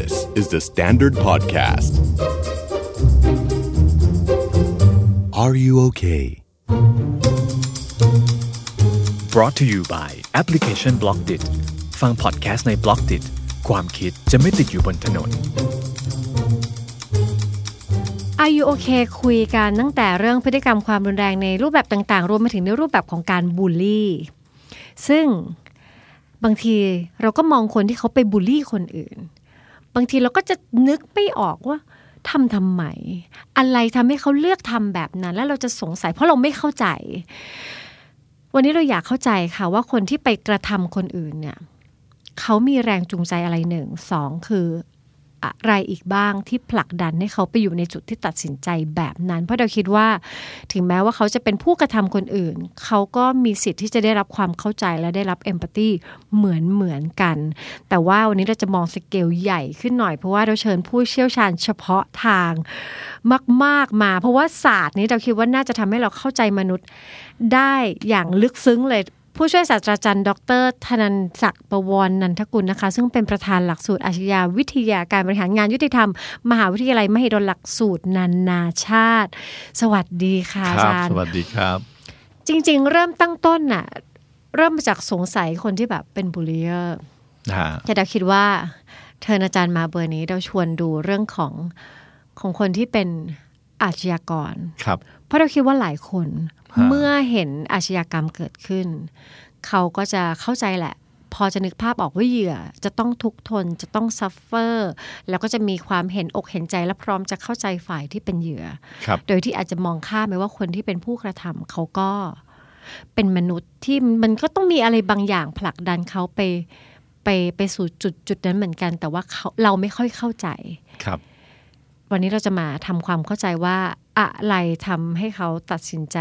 This is the Standard Podcast. Are you okay? brought to you by แอปพลิเคชัน b l o c k d i t ฟังพอดแคสต์ใน b l o c k d i t ความคิดจะไม่ติดอยู่บนถนน Are you okay คุยกันตั้งแต่เรื่องพฤติกรรมความรุนแรงในรูปแบบต่างๆ รวมไปถึงในรูปแบบของการบูลลี่ ซึ่งบางทีเราก็มองคนที่เขาไปบูลลี่คนอื่น บางทีเราก็จะนึกไม่ออกว่าทำทำไม อะไรทำให้เขาเลือกทำแบบนั้น แล้วเราจะสงสัยเพราะเราไม่เข้าใจ วันนี้เราอยากเข้าใจค่ะว่าคนที่ไปกระทำคนอื่นเนี่ยเขามีแรงจูงใจอะไรหนึ่งสองคือ อะไรอีกบ้างที่ผลักดันให้เขาไปอยู่ในจุดที่ตัดสินใจแบบนั้น เพราะเราคิดว่า ถึงแม้ว่าเขาจะเป็นผู้กระทำคนอื่น เขาก็มีสิทธิ์ที่จะได้รับความเข้าใจและได้รับเอมพัตตีเหมือนเหมือนกัน แต่ว่าวันนี้เราจะมองสเกลใหญ่ขึ้นหน่อยเพราะว่าเราเชิญผู้เชี่ยวชาญเฉพาะทางมาก ๆมา เพราะว่าศาสตร์นี้เราคิดว่าน่าจะทำให้เราเข้าใจมนุษย์ได้อย่างลึกซึ้งเลย ผู้ช่วยศาสตราจารย์ ดรธนันศักดิ์ประวรนันทกุลนะคะ ซึ่งเป็นประธานหลักสูตรอาชญาวิทยาการบริหารงานยุติธรรม มหาวิทยาลัยมหิดลหลักสูตรนานาชาติ สวัสดีค่ะอาครับจารย์สวัสดีครับ จริง ๆ เริ่มตั้งต้นน่ะ เริ่มมาจากสงสัยคนที่แบบเป็นบูลลี่นะฮะแต่เราคิดว่าเชิญอาจารย์มาเบอร์นี้เราชวนดูเรื่องของของคนที่เป็นอาชญากรครับเพ ราะเราคิดว่าหลายคนฮะเมื่อเห็นอาชญากรรมเกิดขึ้น เขาก็จะเข้าใจแหละ พอจะนึกภาพออกว่าเหยื่อ จะต้องทุกข์ทนจะต้องซัฟเฟอร์ แล้วก็จะมีความเห็นอกเห็นใจและพร้อมจะเข้าใจฝ่ายที่เป็นเหยื่อครับโดยที่อาจจะมองข้ามไปว่าคนที่เป็นผู้กระทำเขาก็เป็นมนุษย์ที่มันก็ต้องมีอะไรบางอย่างผลักดันเขาไปไปไปสู่จุดจุดนั้นเหมือนกัน แต่ว่าเขาเราไม่ค่อยเข้าใจครับ วันนี้เราจะมาทำความเข้าใจว่า อะไรทำให้เขาตัดสินใจ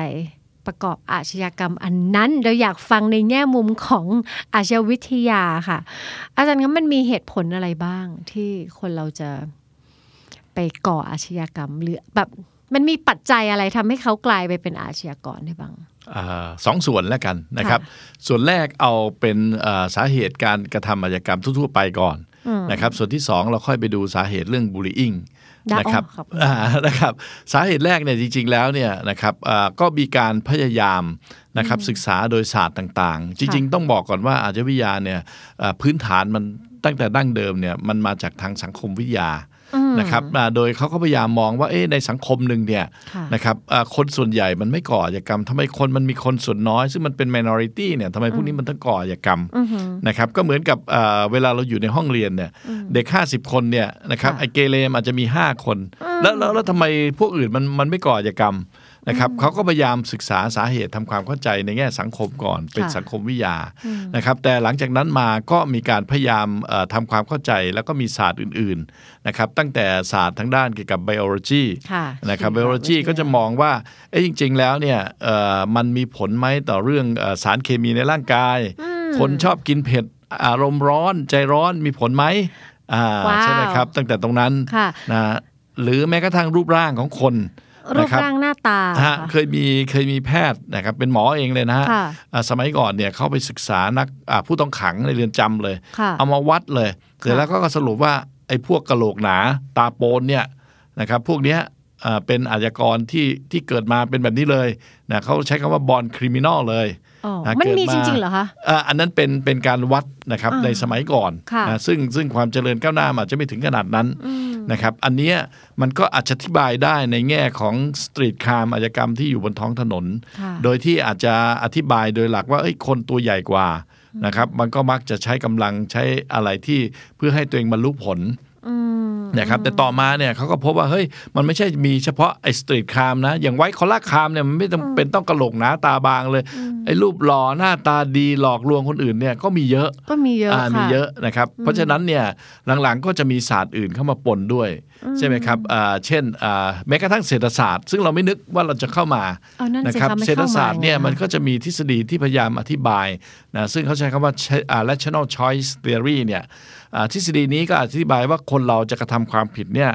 ประกอบอาชญากรรมอันนั้น เราอยากฟังในแง่มุมของอาชญาวิทยาค่ะ อาจารย์ครับมันมีเหตุผลอะไรบ้างที่คนเราจะไปก่ออาชญากรรม หรือแบบมันมีปัจจัยอะไรทำให้เขากลายไปเป็นอาชญากรได้บ้างอ่าสองส่วนแล้วกันนะครับ ส่วนแรกเอาเป็นอ่าสาเหตุการกระทำอาชญากรรมทั่วๆไปก่อนนะครับ ส่วนที่สองเราค่อยไปดูสาเหตุเรื่องบูล i ิ g ได้ นะครับอ๋อครับอ่านะครับสาเหตุแรกเนี่ยจริง ๆ แล้วเนี่ยนะครับอ่าก็มีการพยายามนะครับศึกษาโดยศาสตร์ต่างๆ จริง ๆ ต้องบอกก่อนว่าอาชญาวิทยาเนี่ยอ่าพื้นฐานมันตั้งแต่ดั้งเดิมเนี่ยมันมาจากทางสังคมวิทยา นะครับอ่าโดยเขาก็พยายามมองว่าเอ๊ะในสังคมหนึ่งเนี่ยค่ะนะครับอ่าคนส่วนใหญ่มันไม่ก่ออาชญากรรมทำไมคนมันมีคนส่วนน้อย ซึ่งมันเป็น minority เนี่ยทำไมพวกนี้มันต้องก่ออาชญากรรมนะครับก็เหมือนกับอ่าเวลาเราอยู่ในห้องเรียนเนี่ยเด็ก 50 คนเนี่ยนะครับค่ะไอเกเรมอาจจะมี 5 คนแล้วแล้วแล้วทำไมพวกอื่นมันมันไม่ก่ออาชญากรรม นะครับเขาก็พยายามศึกษาสาเหตุทำความเข้าใจในแง่สังคมก่อนเป็นค่ะสังคมวิทยานะครับแต่หลังจากนั้นมาก็มีการพยายามเอ่อทำความเข้าใจแล้วก็มีศาสตร์อื่นๆนะครับตั้งแต่ศาสตร์ทางด้านเกี่ยวกับ biology ค่ะนะครับชีว biology วิทยาก็จะมองว่าเอ้ยจริง ๆ แล้วเนี่ยเอ่อมันมีผลไหมต่อเรื่องเอ่อสารเคมีในร่างกาย คนชอบกินเผ็ดอารมณ์ร้อนใจร้อนมีผลไหมอ่าว้าวใช่ไหมครับ ตั้งแต่ตรงนั้นค่ะนะหรือแม้กระทั่งรูปร่างของคน รูนะปครับร่างหน้าตาฮะค่ะเคยมีเคยมีแพทย์นะครับเป็นหมอเองเลยนะฮะค่ะอ่าสมัยก่อนเนี่ยเขาไปศึกษานักอ่าผู้ต้องขังในเรือนจำเลยค่ะเอามาวัดเลยเสร็จแล้วก็สรุปว่าไอ้พวกกะโหลกหนาตาโปนเนี่ยนะครับพวกเนี้ยอ่าเป็นอาชญากรที่ที่เกิดมาเป็นแบบนี้เลยนะเขาใช้คำว่าบอลคริมินอลเลยอ๋อนะมันมีเกิดจมาริงๆเหรอคะอ่าอันนั้นเป็นเป็นการวัดนะครับอ่าในสมัยก่อนค่ะนะซึ่งซึ่งความเจริญก้าวหน้าอาจจะไม่ถึงขนาดนั้น นะครับอันเนี้ยมันก็อาจจะอธิบายได้ในแง่ของ street crime อาชญากรรมที่อยู่บนท้องถนนค่ะโดยที่อาจจะอธิบายโดยหลักว่าเอ้ยคนตัวใหญ่กว่านะครับมันก็มักจะใช้กำลังใช้อะไรที่เพื่อให้ตัวเองบรรลุผล นะครับแต่ต่อมาเนี่ยเขาก็พบว่าเฮ้ยมันไม่ใช่มีเฉพาะไอ้ street crime นะ อย่าง white collar crime เนี่ยมันไม่จำเป็นต้องกะโหลกหนาตาบางเลย ไอ้รูปหล่อหน้าตาดีหลอกลวงคนอื่นเนี่ยก็มีเยอะก็มีเยอะอ่าค่ะมีเยอะนะครับ เพราะฉะนั้นเนี่ยหลังๆก็จะมีศาสตร์อื่นเข้ามาปนด้วย ใช่ไหมครับอ่าเช่นอ่าแม้กระทั่งเศรษฐศาสตร์ ซึ่งเราไม่นึกว่าเราจะเข้ามาเอานั่นสินะครับคะมันเศรษฐเข้ามาศาสตร์เนี่ยไงคะมันก็จะมีทฤษฎีที่พยายามอธิบายนะซึ่งเขาใช้คำว่าอ่า rational choice theory เนี่ยอ่าทฤษฎีนี้ก็อธิบายว่าคนเราจะกระทำความผิดเนี่ย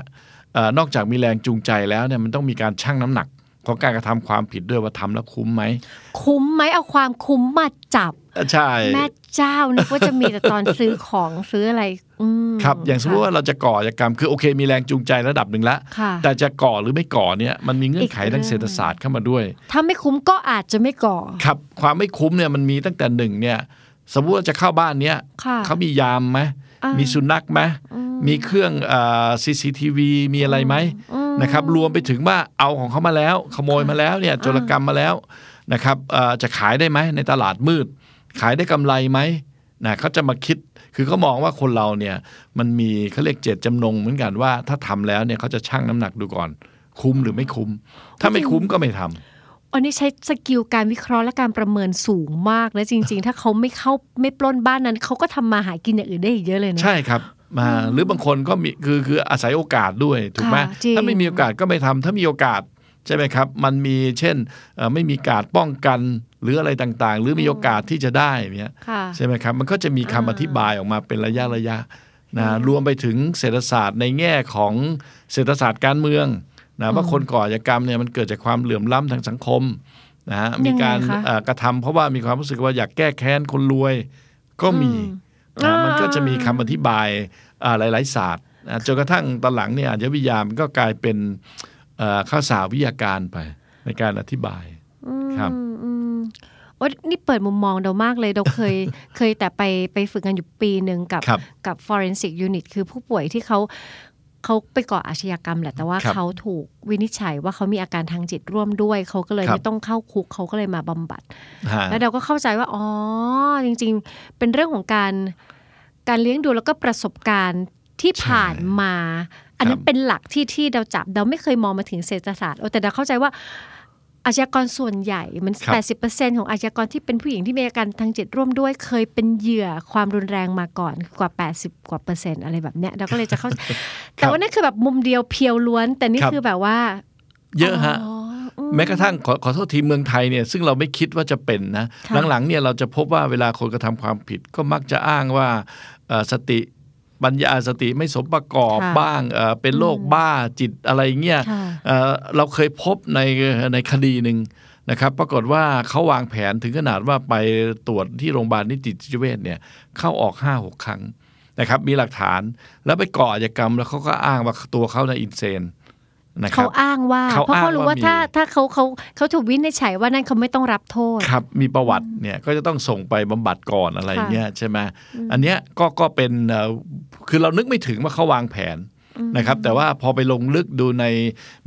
เอ่อนอกจากมีแรงจูงใจแล้วเนี่ยมันต้องมีการชั่งน้ำหนัก ของการกระทำความผิดด้วยว่าทำแล้วคุ้มไหม คุ้มไหมเอาความคุ้มมาจับเออใช่แม่เจ้านึกว่าจะมีแต่ตอนซื้อของซื้ออะไรอืมครับอย่างสมมติว่าเราจะก่ออาชญากรรมคือโอเค มีแรงจูงใจระดับหนึ่งแล้วค่ะแต่จะก่อหรือไม่ก่อเนี่ยมันมีเงื่อนไขอีกเรื่ทาองงเศรษฐศาสตร์เข้ามาด้วย ถ้าไม่คุ้มก็อาจจะไม่ก่อ ครับความไม่คุ้มเนี่ยมันมีตั้งแต่หนึ่งเนี่ยสมมติว่าจะเข้าบ้านเนี้ยค่ะเขามียามไหมอ่ามีมีสุนัขไหมมีเครื่องเอ่อ CCTV มีอะไรไหม นะครับรวมไปถึงว่าเอาของเขามาแล้ว ขโมยมาแล้วเนี่ยโจรกรรมมาแล้วนะครับเอ่อจะขายได้ไหมในตลาดมืด ขายได้กำไรไหมนะเขาจะมาคิดคือเขามองว่าคนเราเนี่ยมันมีเขาเรียกเจตจำนงเหมือนกันว่าถ้าทำแล้วเนี่ยเขาจะชั่งน้ำหนักดูก่อน คุ้มหรือไม่คุ้ม ถ้าไม่คุ้มก็ไม่ทำอันนี้ใช้สกิลการวิเคราะห์และการประเมินสูงมากและจริง ๆ ถ้าเขาไม่เข้าไม่ปล้นบ้านนั้นเขาก็ทำมาหากินอย่างอื่นได้อีกเยอะเลยนะใช่ครับ มาหรือบางคนก็มีคือคืออาศัยโอกาสด้วยถูกไหมค่ะจริงถ้าไม่มีโอกาสก็ไม่ทำถ้ามีโอกาสใช่ไหมครับ มันมีเช่นเอ่อไม่มีการป้องกันหรืออะไรต่างๆ หรือมีโอกาสที่จะได้เนี่ยค่ะใช่ไหมครับ มันก็จะมีคำอธิบายออกมาเป็นระยะระยะนะรวมไปถึงเศรษฐศาสตร์ในแง่ของเศรษฐศาสตร์การเมืองนะว่าคนก่ออาชญากรรมเนี่ยมันเกิดจากความเหลื่อมล้ำทางสังคมนะฮะมีการยังไงคะเอ่อกระทำเพราะว่ามีความรู้สึกว่าอยากแก้แค้นคนรวยก็มีนะ มันก็จะมีคำอธิบายอ่าหลาย ๆ ศาสตร์นะจนกระทั่งตอนหลังเนี่ยอาชญาวิทยามันก็กลายเป็นเอ่อข้าวสาววิทยาการไปในการอธิบายครับอืมอืมโอ๊ยนี่เปิดมุมมองเรามากเลยเราเคยเคยแต่ไปไปฝึกงานอยู่ปีหนึ่งกับครับกับ forensic unit คือผู้ป่วยที่เขา เขาไปก่ออาชญากรรมแหละแต่ว่าครับเขาถูกวินิจฉัยว่าเขามีอาการทางจิตร่วมด้วย เขาก็เลยครับไม่ต้องเข้าคุกเขาก็เลยมาบำบัดฮะแล้วเราก็เข้าใจว่าอ๋อจริง ๆ เป็นเรื่องของการการเลี้ยงดูแล้วก็ประสบการณ์ที่ผ่านมา อันนั้นเป็นหลักที่ที่เราจับเราไม่เคยมองมาถึงเศรษฐศาสตร์โอ้แต่เราเข้าใจว่า อาชญากรส่วนใหญ่มันครับ80%ของอาชญากรที่เป็นผู้หญิงที่มีอาการทางจิตร่วมด้วย เคยเป็นเหยื่อความรุนแรงมาก่อนกว่า 80 กว่าเปอร์เซ็นต์อะไรแบบเนี้ยเราก็เลยจะเข้า แต่ว่านั่นคือแบบมุมเดียวเพียวล้วน แต่นี่ครับคือแบบว่า เยอะฮะอ๋ออืมแม้กระทั่งขอขอโทษทีเมืองไทยเนี่ยซึ่งเราไม่คิดว่าจะเป็นนะค่ะหลังๆเนี่ยเราจะพบว่าเวลาคนกระทำความผิดก็มักจะอ้างว่าเอ่อสติ ปัญญาสติไม่สมประกอบค่ะบ้างเอ่อเป็นโรคบ้าจิตอะไรเงี้ยค่ะเอ่อเราเคยพบในในคดีหนึ่งนะครับ ปรากฏว่าเขาวางแผนถึงขนาดว่าไปตรวจที่โรงพยาบาลนิติเวชเนี่ยเข้าออกห้าหกครั้งนะครับ มีหลักฐานแล้วไปก่ออาชญากรรมแล้วเขาก็อ้างว่าตัวเขาในยอินเซน นะครัเขาบอ้างว่าเขาเพราะเขารู้อ้างว่าว่ามีถ้าถ้าเขาเขาเขาถูกวินิจฉัยว่านั่นเขาไม่ต้องรับโทษครับมีประวัติเนี่ยก็จะต้องส่งไปบำบัดก่อนอะไรค่ะเงี้ยใช่ไหมอันเนี้ยก็ก็เป็นเอ่อคือเรานึกไม่ถึงว่าเขาวางแผน นะครับ แต่ว่าพอไปลงลึกดูใน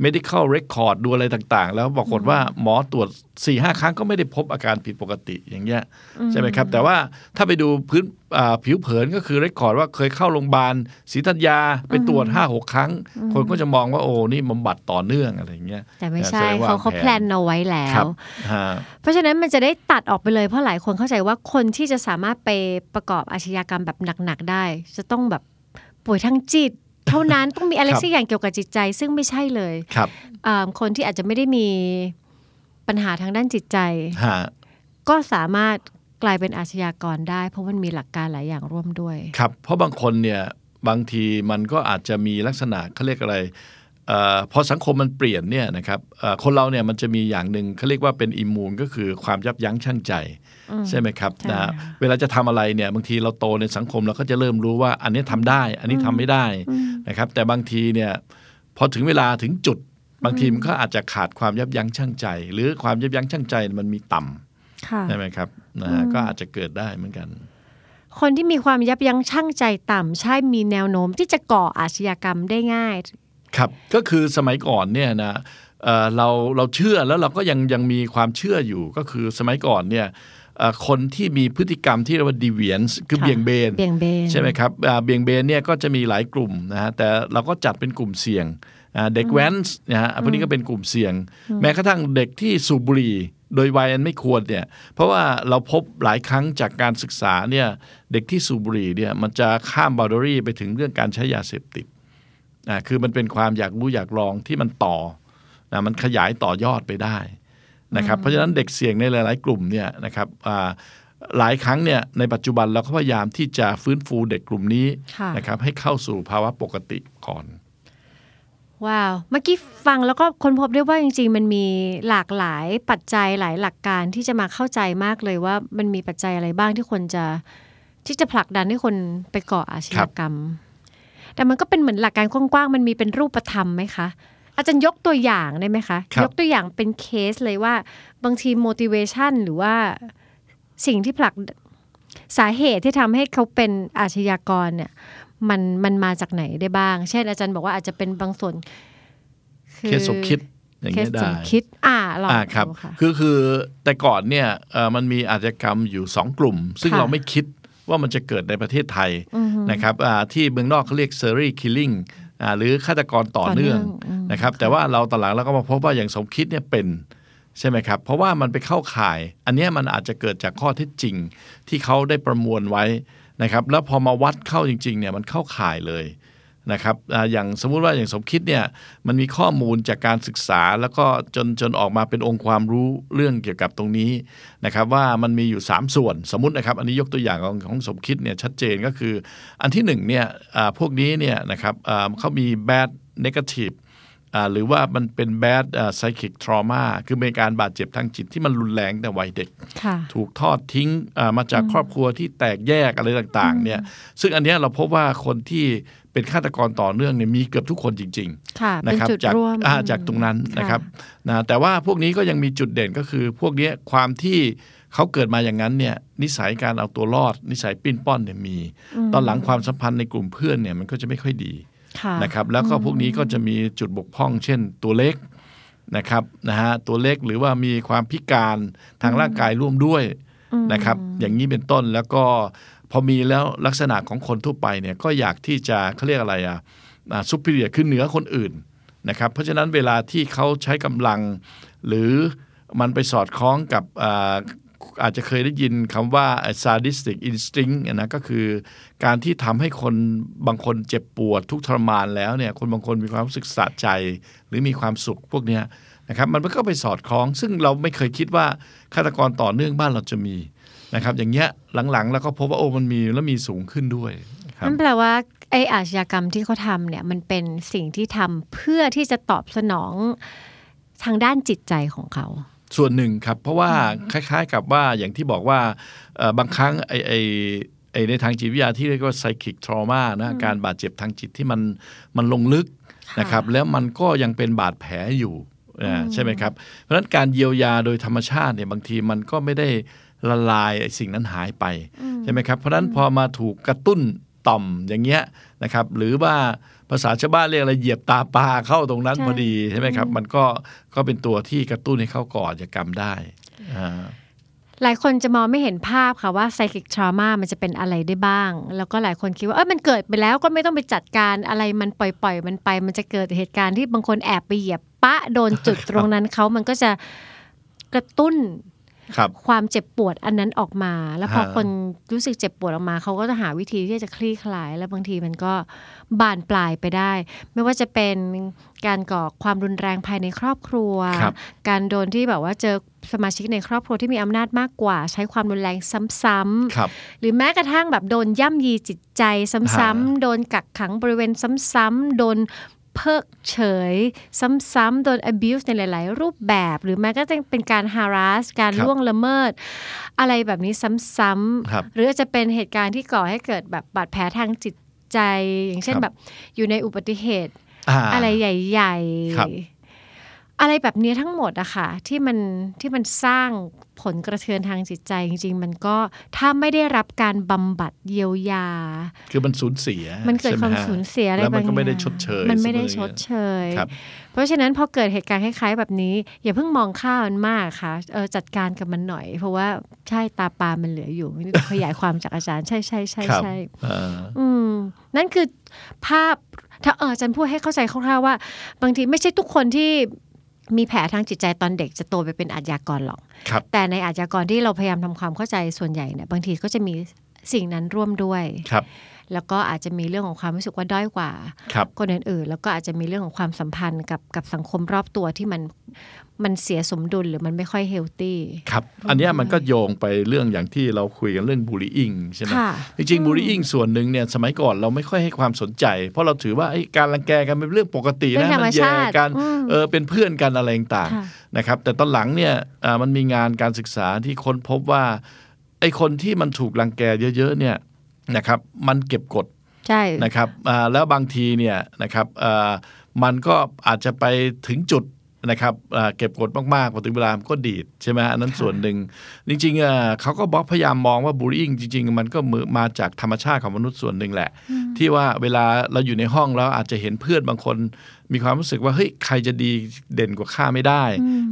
medical record ดูอะไรต่างๆ แล้วปรากฏว่าหมอตรวจ4ี่ห้าครั้งก็ไม่ได้พบอาการผิดปกติอย่างเงี้ยใช่ไหมครับ แต่ว่าถ้าไปดูพื้นอ่าผิวเผินก็คือ record ว่าเคยเข้าโรงพยาบาลศรีธัญญาไปตรวจ5 6 ครั้ง คนก็จะมองว่าโอ้นี่บำบัดต่อเนื่องอะไรเงี้ยแต่ไม่ใช่แสดงว่เขาเขาผแพลนเอาไว้แล้ครัวบฮะเพราะฉะนั้นมันจะได้ตัดออกไปเลยเพราะหลายคนเข้าใจว่าคนที่จะสามารถไปประกอบอาชญากรรมแบบหนักๆได้ จะต้องแบบป่วยทางจิต เท่านั้นต้องมีอะไรครับสักอย่างเกี่ยวกับจิตใจ ซึ่งไม่ใช่เลยครับอ่าคนที่อาจจะไม่ได้มีปัญหาทางด้านจิตใจฮะก็สามารถกลายเป็นอาชญากรได้ เพราะมันมีหลักการหลายอย่างร่วมด้วย ครับเพราะบางคนเนี่ยบางทีมันก็อาจจะมีลักษณะเขาเรียกอะไรเออพอสังคมมันเปลี่ยนเนี่ยนะครับเอ่อคนเราเนี่ยมันจะมีอย่างหนึ่งเขาเรียกว่าเป็นอิมมูนก็คือความยับยั้งชั่งใจ ใช่ไหมครับใช่นะค่ะเวลาจะทำอะไรเนี่ยบางทีเราโตในสังคมเราก็จะเริ่มรู้ว่าอันนี้ทำได้ อันนี้ทำไม่ได้ นะครับ แต่บางทีเนี่ยพอถึงเวลาถึงจุด บางทีมันก็อาจจะขาดความยับยั้งชั่งใจ หรือความยับยั้งชั่งใจมันมีต่ำค่ะใช่ไหมครับนะฮะก็อาจจะเกิดได้เหมือนกัน คนที่มีความยับยั้งชั่งใจต่ำใช่มีแนวโน้มที่จะก่ออาชญากรรมได้ง่าย ครับก็คือสมัยก่อนเนี่ยนะเอ่อเราเราเชื่อแล้วเราก็ยังยังมีความเชื่ออยู่ก็คือสมัยก่อนเนี่ยเอ่อ คนที่มีพฤติกรรมที่เรียกว่า deviance คือค่ะเบี่ยงเบนเบี่ยงเบนใช่ไหมครับอ่าเบี่ยงเบนเนี่ยก็จะมีหลายกลุ่มนะฮะแต่เราก็จัดเป็นกลุ่มเสี่ยงอ่าเด็กแว้นนะฮะพวกนี้ก็เป็นกลุ่มเสี่ยง แม้กระทั่งเด็กที่สูบบุหรี่โดยวัยอันไม่ควรเนี่ยเพราะว่าเราพบหลายครั้งจากการศึกษาเนี่ยเด็กที่สูบบุหรี่เนี่ยมันจะข้ามบ o ด d รี่ไปถึงเรื่องการใช้ยาเสพติดอ่าคือมันเป็นความอยากรู้อยากลองที่มันต่อนะมันขยายต่อยอดไปได้ นะครับเพราะฉะนั้นเด็กเสี่ยงในหลาย ๆ กลุ่มเนี่ยนะครับอ่าหลายครั้งเนี่ยในปัจจุบันเราก็พยายามที่จะฟื้นฟูเด็กกลุ่มนี้ค่ะนะครับให้เข้าสู่ภาวะปกติก่อนว้าว เมื่อกี้ฟังแล้วก็ค้นพบได้ว่าจริง ๆ มันมีหลากหลายปัจจัยหลายหลักการที่จะมาเข้าใจมากเลยว่ามันมีปัจจัยอะไรบ้างที่คนจะที่จะผลักดันให้คนไปก่ออาชญากรรม แต่มันก็เป็นเหมือนหลักการกว้างๆ มันมีเป็นรูปธรรมไหมคะ อาจารย์ยกตัวอย่างได้ไหมคะครับยกตัวอย่างเป็นเคสเลยว่า บางที motivation หรือว่าสิ่งที่ผลักสาเหตุที่ทำให้เขาเป็นอาชญากรเนี่ยมันมันมาจากไหนได้บ้าง เช่นอาจารย์บอกว่าอาจจะเป็นบางส่วนเคสสมคิดอย่างเคเงี้สยสได้มคิดอ่าลองอ่าครับดูค่ะคือคือแต่ก่อนเนี่ยเอ่อมันมีอาชญากรรมอยู่สองกลุ่ม ซึ่งค่ะเราไม่คิดว่ามันจะเกิดในประเทศไทยนะครับอ่าที่เมืองนอกเขาเรียก serial killing อ่า หรือฆาตกรต่อเนื่องต่อเนื่องอืมนะครับ แต่ว่าเราตอนหลังเราก็มาพบว่าอย่างสมคิดเนี่ยเป็นใช่ไหมครับ เพราะว่ามันไปเข้าข่าย อันเนี้ยมันอาจจะเกิดจากข้อเท็จจริงที่เขาได้ประมวลไว้นะครับ แล้วพอมาวัดเข้าจริงๆเนี่ยมันเข้าข่ายเลย นะครับอาอย่างสมมุติว่าอย่างสมคิดเนี่ยมันมีข้อมูลจากการศึกษา แล้วก็จนจนออกมาเป็นองค์ความรู้เรื่องเกี่ยวกับตรงนี้นะครับว่ามันมีอยู่ 3 ส่วนสมมตินะครับอันนี้ยกตัวอย่างของของสมคิดเนี่ยชัดเจนก็คือ อันที่หนึ่งเนี่ยอ่าพวกนี้เนี่ยนะครับอ่าเขามี bad negative อ่าหรือว่ามันเป็น bad อ่า psychic trauma คือเป็นการบาดเจ็บทางจิตที่มันรุนแรงแต่วัยเด็กค่ะถูกทอดทิ้งอ่ามาจากครอบครัวที่แตกแยกอะไรต่างๆเนี่ยซึ่งอันเนี้ยเราพบว่าคนที่ เป็นฆาตกรต่อเนื่องเนี่ยมีเกือบทุกคนจริงค่ะๆเป็นะนครับจุดจากร่วมอ่าจากตรงนั้นค่ะนะครับนะแต่ว่าพวกนี้ก็ยังมีจุดเด่นก็คือ พวกเนี้ยความที่เขาเกิดมาอย่างนั้นเนี่ยนิสัยการเอาตัวรอด นิสัยปิ้นป้อนเนี่ยมี ตอนหลังความสัมพันธ์ในกลุ่มเพื่อนเนี่ยมันก็จะไม่ค่อยดีค่ะนะครับแล้วก็พวกนี้ก็จะมีจุดบกพร่อง เช่นตัวเล็กนะครับนะฮะตัวเล็กหรือว่ามีความพิการทางร่างกายร่วมด้วยนะครับอย่างนี้เป็นต้นแล้วก็ พอมีแล้วลักษณะของคนทั่วไปเนี่ยก็อยากที่จะเขาเรียกอะไรอะซุปเปอร์เรียคือเหนือคนอื่นนะครับเพราะฉะนั้นเวลาที่เขาใช้กำลัง หรือมันไปสอดคล้องกับอาจจะเคยได้ยินคำว่า sadistic instinct นะก็คือการที่ทำให้คนบางคนเจ็บปวดทุกข์ทรมานแล้วเนี่ยคนบางคนมีความรู้สึกสะใจ หรือมีความสุขพวกเนี้ยนะครับมันก็ไปสอดคล้อง ซึ่งเราไม่เคยคิดว่าฆาตกรต่อเนื่องบ้านเราจะมี นะครับ อย่างเงี้ยหลังๆ แล้วก็พบว่าโอ้มันมีแล้วมีสูงขึ้นด้วยครับนั่นแปลว่าไออาชญากรรมที่เขาทำเนี่ยมันเป็นสิ่งที่ทำเพื่อที่จะตอบสนองทางด้านจิตใจของเขา ส่วนหนึ่งครับ เพราะว่าคล้าย ๆ กับว่าอย่างที่บอกว่าเอ่อบางครั้งไอไอไอในทางจิตวิทยาที่เรียกว่า psychic trauma นะการบาดเจ็บทางจิตที่มันมันลงลึกนะครับ แล้วมันก็ยังเป็นบาดแผลอยู่อ่าใช่ไหมครับ เพราะฉะนั้นการเยียวยาโดยธรรมชาติเนี่ยบางทีมันก็ไม่ได้ ละลายไอ้สิ่งนั้นหายไปใช่ไหมครับเพราะฉะนั้นพอมาถูกกระตุ้นต่อมอย่างเงี้ยนะครับ หรือว่าภาษาชาวบ้านเรียกอะไรเหยียบตาปลาเข้าตรงนั้นใช่พอดีใช่ไหมครับ มันก็ก็เป็นตัวที่กระตุ้นให้เข้าก่ออาชญากรรมได้อ่าหลายคนจะมองไม่เห็นภาพค่ะว่า psychic trauma มันจะเป็นอะไรได้บ้าง แล้วก็หลายคนคิดว่าเออมันเกิดไปแล้วก็ไม่ต้องไปจัดการอะไรมันปล่อยๆ มันไป มันจะเกิดเหตุการณ์ที่บางคนแอบไปเหยียบปะโดนจุดตรงนั้นเขามันก็จะกระตุ้น ครับความเจ็บปวดอันนั้นออกมา แล้วพอฮะคนรู้สึกเจ็บปวดออกมา เขาก็จะหาวิธีที่จะคลี่คลาย แล้วบางทีมันก็บานปลายไปได้ ไม่ว่าจะเป็นการก่อความรุนแรงภายในครอบครัวครับการโดนที่แบบว่าเจอสมาชิกในครอบครัวที่มีอำนาจมากกว่า ใช้ความรุนแรงซ้ำครับๆหรือแม้กระทั่งแบบโดนย่ำยีจิตใจซ้ำฮะๆโดนกักขังบริเวณซ้ำๆโดน เพิกเฉย ซ้ำๆโดน abuse ในหลาย ๆ รูปแบบ หรือแม้ก็จะเป็นการ harass การครับล่วงละเมิด อะไรแบบนี้ซ้ำครับๆหรืออาจจะเป็นเหตุการณ์ที่ก่อให้เกิดแบบบาดแผลทางจิตใจ อย่างเช่นครับแบบอยู่ในอุบัติเหตุาอะไรใหญ่ครับๆอะไรแบบนี้ทั้งหมดอะค่ะที่มันที่มันสร้าง ผลกระเทือนทางจิตใจจริง ๆ มันก็ถ้าไม่ได้รับการบำบัดเยียวยา คือมันสูญเสีย มันเกิดใช่ไหความฮะสูญเสียอะไรแล้วมันบางก็ไม่ได้อย่างชดเชย มันไม่ได้เสชอดเชยครับเพราะฉะนั้นพอเกิดเหตุการณ์คล้ายๆ แบบนี้ อย่าเพิ่งมองข้ามมันมากค่ะเออจัดการกับมันหน่อย เพราะว่าใช่ตาปลามันเหลืออยู่นี่ขยายความจากอาจารย์ใช่ใช่ใช่ครับใช่เอ่ออืมนั่นคือภาพถ้าเอออาจันพูดให้เข้าใจคร่าวๆว่า บางทีไม่ใช่ทุกคนที่ มีแผลทางจิตใจตอนเด็กจะโตไปเป็นอาชญากรหรอกครับแต่ในอาชญากรที่เราพยายามทำความเข้าใจส่วนใหญ่เนี่ยบางทีก็จะมีสิ่งนั้นร่วมด้วยครับ แล้วก็อาจจะมีเรื่องของความรู้สึกว่าด้อยกว่าครับคนอื่นๆแล้วก็อาจจะมีเรื่องของความสัมพันธ์กับกับสังคมรอบตัวที่มันมันเสียสมดุลหรือมันไม่ค่อยเฮลตี้ครับ อันเนี้ยมันก็โยงไปเรื่องอย่างที่เราคุยกันเรื่องบูล y อิงใช่ไหมค่ะจริงๆบูล y อิงส่วนหนึ่งเนี่ยสมัยก่อนเราไม่ค่อยให้ความสนใจ เพราะเราถือว่าไอ้การรังแกกันเป็นเรื่องปกติเป็นนะธรรมมัแย่ชาติกันอืมเออเป็นเพื่อนกันอะไรต่างค่ะๆนะครับ แต่ตอนหลังเนี่ยอ่ามันมีงานการศึกษาที่ค้นพบว่าไอ้คนที่มันถูกรังแกเยอะๆเนี่ย นะครับ มันเก็บกดใช่นะครับอ่าแล้วบางทีเนี่ยนะครับอ่ามันก็อาจจะไปถึงจุดนะครับอ่าเก็บกดมากๆพอถึงเวลามันก็ดีดใช่ไหมอันนั้นส่วนหนึ่ง จริงๆอะเขาก็บอกพยายามมองว่าบูล y ิ n งจริง ๆ มันก็มือมาจากธรรมชาติของมนุษย์ส่วนหนึ่งแหละ ที่ว่าเวลาเราอยู่ในห้องแล้วอาจจะเห็นเพื่อนบางคน มีความรู้สึกว่าเฮ้ยใครจะดีเด่นกว่าข้าไม่ได้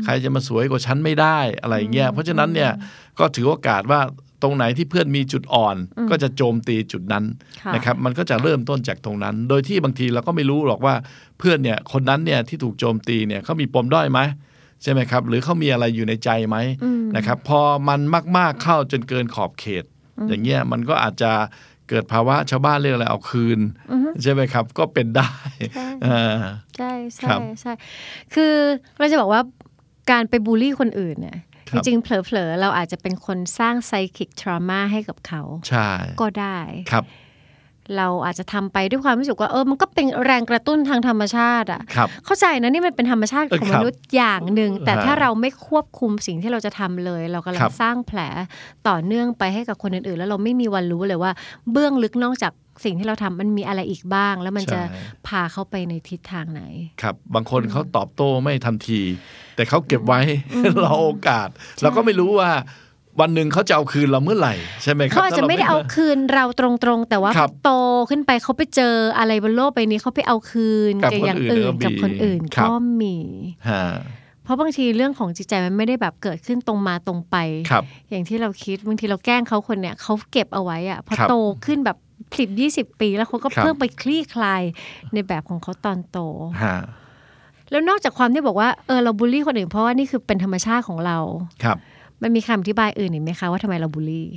ใครจะมาสวยกว่าฉันไม่ได้อะไรอย่างเงี้ยเพราะฉะนั้นเนี่ยก็ถือโอกาสว่า ตรงไหนที่เพื่อนมีจุดอ่อน ก็จะโจมตีจุดนั้นค่ะนะครับมันก็จะเริ่มต้นจากตรงนั้น โดยที่บางทีเราก็ไม่รู้หรอกว่าเพื่อนเนี่ยคนนั้นเนี่ยที่ถูกโจมตีเนี่ยเขามีปมด้อยไหมใช่ไหมครับ หรือเขามีอะไรอยู่ในใจไหมนะครับพอมันมาก ๆเข้าจนเกินขอบเขต อย่างเงี้ยมันก็อาจจะเกิดภาวะชาวบ้านเรียกอะไรเอาคืน ใช่ไหมครับ ก็เป็นได้เออใช่ครัใช่บใช่คือเราจะบอกว่าการไปบูลลี่คนอื่นเนี่ยค จรับริงๆ เผลอๆ เราอาจจะเป็นคนสร้างไซคิกทรามาให้กับเขา ใช่ ก็ได้ครับ เราอาจจะทำไปด้วยความรู้สึกว่าเออมันก็เป็นแรงกระตุ้นทางธรรมชาติอะครับเข้าใจนะนี่มันเป็นธรรมชาติเออของคมรับนุษย์อย่างหนึ่ง แต่ฮะถ้าเราไม่ควบคุมสิ่งที่เราจะทำเลย เรากำลัครังบสร้างแผลต่อเนื่องไปให้กับคนอื่นๆ แล้วเราไม่มีวันรู้เลยว่า เบื้องลึกนอกจาก สิ่งที่เราทำมันมีอะไรอีกบ้าง แล้วมันจะใช่พาเขาไปในทิศทางไหน ครับ บางคนเขาตอบโต้ไม่ทันที แต่เขาเก็บไว้รอโอกาส เราก็ไม่รู้ว่าวันหนึ่งเขาจะเอาคืนเราเมื่อไหร่ใช่ไหมครับเขาอาจจะไม่ได้เอาคืนเราตรงๆ แต่ว่าครัเขาบโตขึ้นไปเขาไปเจออะไรบนโลกใบนี้เขาไปเอาคืนกับอย่างคนอื่นอื่นก็มีกับคนอื่นครับก็มีฮะเพราะบางทีเรื่องของจิตใจมันไม่ได้แบบเกิดขึ้นตรงมาตรงไปครับอย่างที่เราคิดบางทีเราแกล้งเขาคนเนี่ยเขาเก็บเอาไว้อะพอครับโตขึ้นแบบ สิบยี่สิบปีแล้วเขาก็ครับเพิ่งไปคลี่คลายในแบบของเขาตอนโตฮะแล้วนอกจากความที่บอกว่าเออเราบูลลี่คนอื่นเพราะว่านี่คือเป็นธรรมชาติของเราครับ มันมีคำอธิบายอื่นอีกไหมคะว่าทำไมเราบูลลี่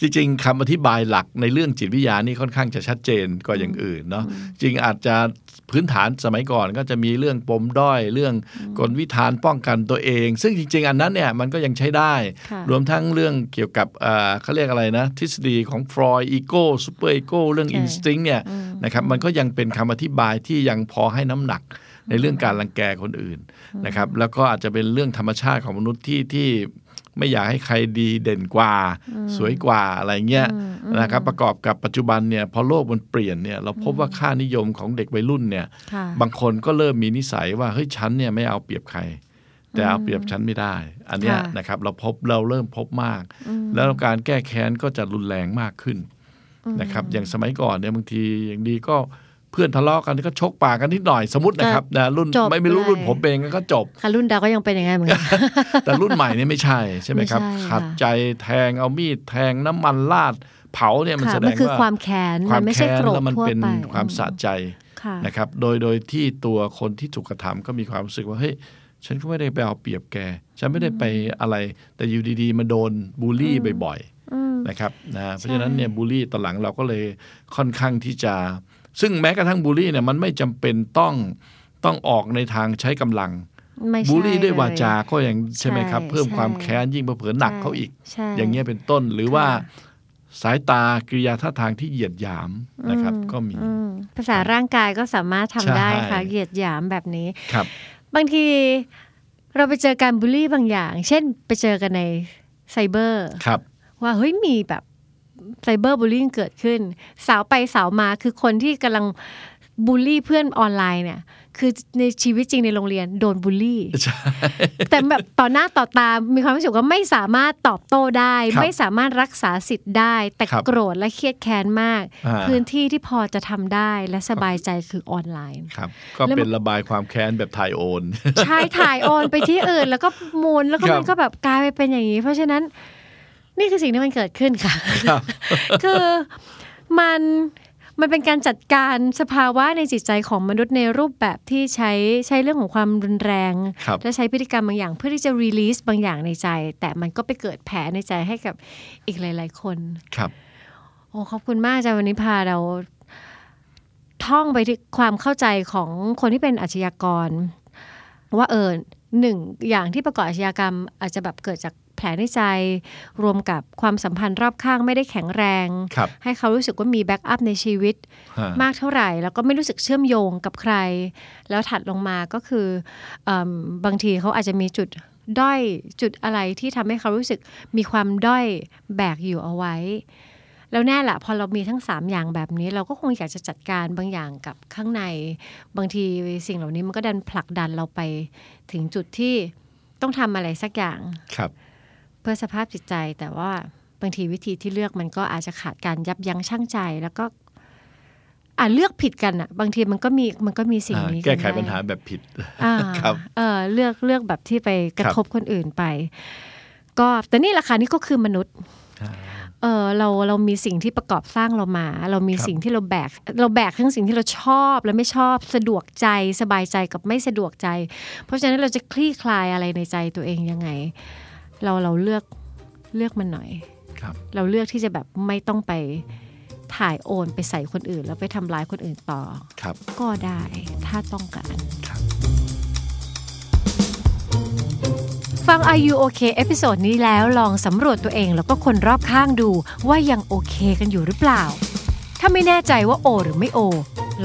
จริงๆคำอธิบายหลักในเรื่องจิตวิทยานี่ค่อนข้างจะชัดเจนกว่าอย่างอื่นเนาะจริงอาจจะพื้นฐานสมัยก่อนก็จะมีเรื่องปมด้อย เรื่องกลวิธานป้องกันตัวเอง ซึ่งจริง ๆ อันนั้นเนี่ยมันก็ยังใช้ได้ค่ะรวมทั้งเรื่องเกี่ยวกับเอ่อเขาเรียกอะไรนะ ทฤษฎีของฟรอยด์ ego superego เรื่องใช่ instinct เนี่ยนะครับมันก็ยังเป็นคำอธิบายที่ยังพอให้น้ำหนักในเรื่องการรังแกคนอื่นนะครับแล้วก็อาจจะเป็นเรื่องธรรมชาติของมนุษย์ที่ที่ ไม่อยากให้ใครดีเด่นกว่า สวยกว่าอะไรเงี้ยนะครับประกอบกับปัจจุบันเนี่ยพอโลกมันเปลี่ยนเนี่ยเราพบว่าค่านิยมของเด็กวัยรุ่นเนี่ยค่ะบางคนก็เริ่มมีนิสัยว่าเฮ้ยฉันเนี่ยไม่เอาเปรียบใคร แต่เอาเปรียบฉันไม่ได้ อันเนี้ยค่ะนะครับเราพบเราเริ่มพบมาก แล้วการแก้แค้นก็จะรุนแรงมากขึ้นนะครับอย่างสมัยก่อนเนี่ยบางทีอย่างดีก็ เพื่อนทะเลาะกันก็ชกปากกันนิดหน่อยสมมตินะครับนะรุ่นจบไม่ไม่รู้เลยรุ่นผมเป็นก็จบค่ะรุ่นดาวก็ยังเป็นอย่างนั้นเหมือนกันแต่รุ่นใหม่เนี่ยไม่ใช่ใช่ไหมครับไม่ใช่ขัดค่ะใจแทงเอามีดแทงน้ำมันลาดเผาเนี่ยมันค่ะแสดมันงคือว่าความแค้นความันมไม่ใช่แค้นโกรธแล้วมันทั่วเป็นไปความสะใจค่ะนะครับ โดยโดยที่ตัวคนที่ถูกกระทำก็มีความรู้สึกว่าเฮ้ยฉันก็ไม่ได้ไปเอาเปรียบแก ฉันไม่ได้ไปอะไร แต่อยู่ดีๆมาโดนบูลลี่บ่อยๆนะครับนะเพราะฉะนั้นเนี่ยบูลลี่ตอนหลังเราก็เลยค่อนข้างที่จะ ซึ่งแม้กระทั่งบูลลี่เนี่ยมันไม่จำเป็นต้องต้องออกในทางใช้กำลังไม่ใช่บูลลี่ด้วยเลวาจาก็ยังใช่ไหมครับใช่เพิ่มความใช่แค้นยิ่งเผลอๆหนักเขาอีกใช่อย่างเงี้ยเป็นต้นหรือว่าค่ะสายตากริยาท่าทางที่เหยียดหยามนะครับ ก็มีอืมภาษาร่างกายก็สามารถทำได้ค่ะใช่เหยียดหยามแบบนี้ครับ บางทีเราไปเจอการบูลลี่บางอย่าง เช่นไปเจอกันในไซเบอร์ครับ ว่าเฮ้ยมีแบบ ไซเบอร์บูลลี่เกิดขึ้น สาวไปสาวมาคือคนที่กำลังบูลลี่เพื่อนออนไลน์เนี่ย คือในชีวิตจริงในโรงเรียนโดนบูลลี่ใช่แต่แบบต่อหน้าต่อตา มีความรู้สึกว่าไม่สามารถตอบโต้ได้ครับไม่สามารถรักษาสิทธิ์ได้ แต่ครับโกรธและเครียดแค้นมากอ่าพื้นที่ที่พอจะทำได้และสบายใจคือออนไลน์ครับก็แล้วมันเป็นระบายความแค้นแบบถ่ายโอน ใช่ถ่ายโอนไปที่อื่น แล้วก็มูลแล้วก็ครับมันก็แบบกลายไปเป็นอย่างนี้ เพราะฉะนั้น นี่คือสิ่งที่มันเกิดขึ้นค่ะครับคือมันมันเป็นการจัดการสภาวะในจิตใจของมนุษย์ในรูปแบบที่ใช้ใช้เรื่องของความรุนแรงครับและใช้พฤติกรรมบางอย่างเพื่อที่จะรีลีสบางอย่างในใจ แต่มันก็ไปเกิดแผลในใจให้กับอีกหลาย ๆ คนครับ โอ้ขอบคุณมากจ้าวันนี้พาเราท่องไปที่ความเข้าใจของคนที่เป็นอาชญากร ว่าเออหนึ่งอย่างที่ประกอบอาชญากรรมอาจจะแบบเกิดจาก แผลในใจ รวมกับความสัมพันธ์รอบข้างไม่ได้แข็งแรงครับให้เขารู้สึกว่ามีแบ็กอัพในชีวิตฮะมากเท่าไหร่ แล้วก็ไม่รู้สึกเชื่อมโยงกับใคร แล้วถัดลงมาก็คือเอมบางทีเขาอาจจะมีจุดด้อยจุดอะไรที่ทำให้เขารู้สึกมีความด้อยแบกอยู่เอาไว้ แล้วแน่แหละพอเรามีทั้ง 3 อย่างแบบนี้ เราก็คงอยากจะจัดการบางอย่างกับข้างใน บางทีสิ่งเหล่านี้มันก็ดันผลักดันเราไปถึงจุดที่ต้องทำอะไรสักอย่างครับ เพื่อสภาพจิตใจ แต่ว่าบางทีวิธีที่เลือกมันก็อาจจะขาดการยับยั้งชั่งใจ แล้วก็อ่าเลือกผิดกันอะบางทีมันก็มีมันก็มีสิ่งอ่านี้แก้ไขนด้ปัญหาแบบผิดอ่าครับเออเลือกเลือกแบบที่ไปกระครับทบคนอื่นไป ก็แต่นี่แหละค่ะนี่ก็คือมนุษย์เออเราเรามีสิ่งที่ประกอบสร้างเรามา เรามีครับสิ่งที่เราแบก เราแบกทั้งสิ่งที่เราชอบและไม่ชอบสะดวกใจสบายใจกับไม่สะดวกใจ เพราะฉะนั้นเราจะคลี่คลายอะไรในใจตัวเองยังไง เราเราเลือกเลือกมันหน่อยครับเราเลือกที่จะแบบไม่ต้องไปถ่ายโอนไปใส่คนอื่น แล้วไปทำร้ายคนอื่นต่อครับก็ได้ถ้าต้องการครับฟัง Are You OK episode นี้แล้วลองสำรวจตัวเองแล้วก็คนรอบข้างดูว่ายังโอเคกันอยู่หรือเปล่า ถ้าไม่แน่ใจว่าโอ หรือไม่โอ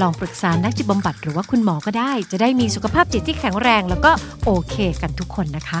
ลองปรึกษานักจิตบำบัดหรือว่าคุณหมอก็ได้ จะได้มีสุขภาพจิตที่แข็งแรง แล้วก็โอเคกันทุกคนนะคะ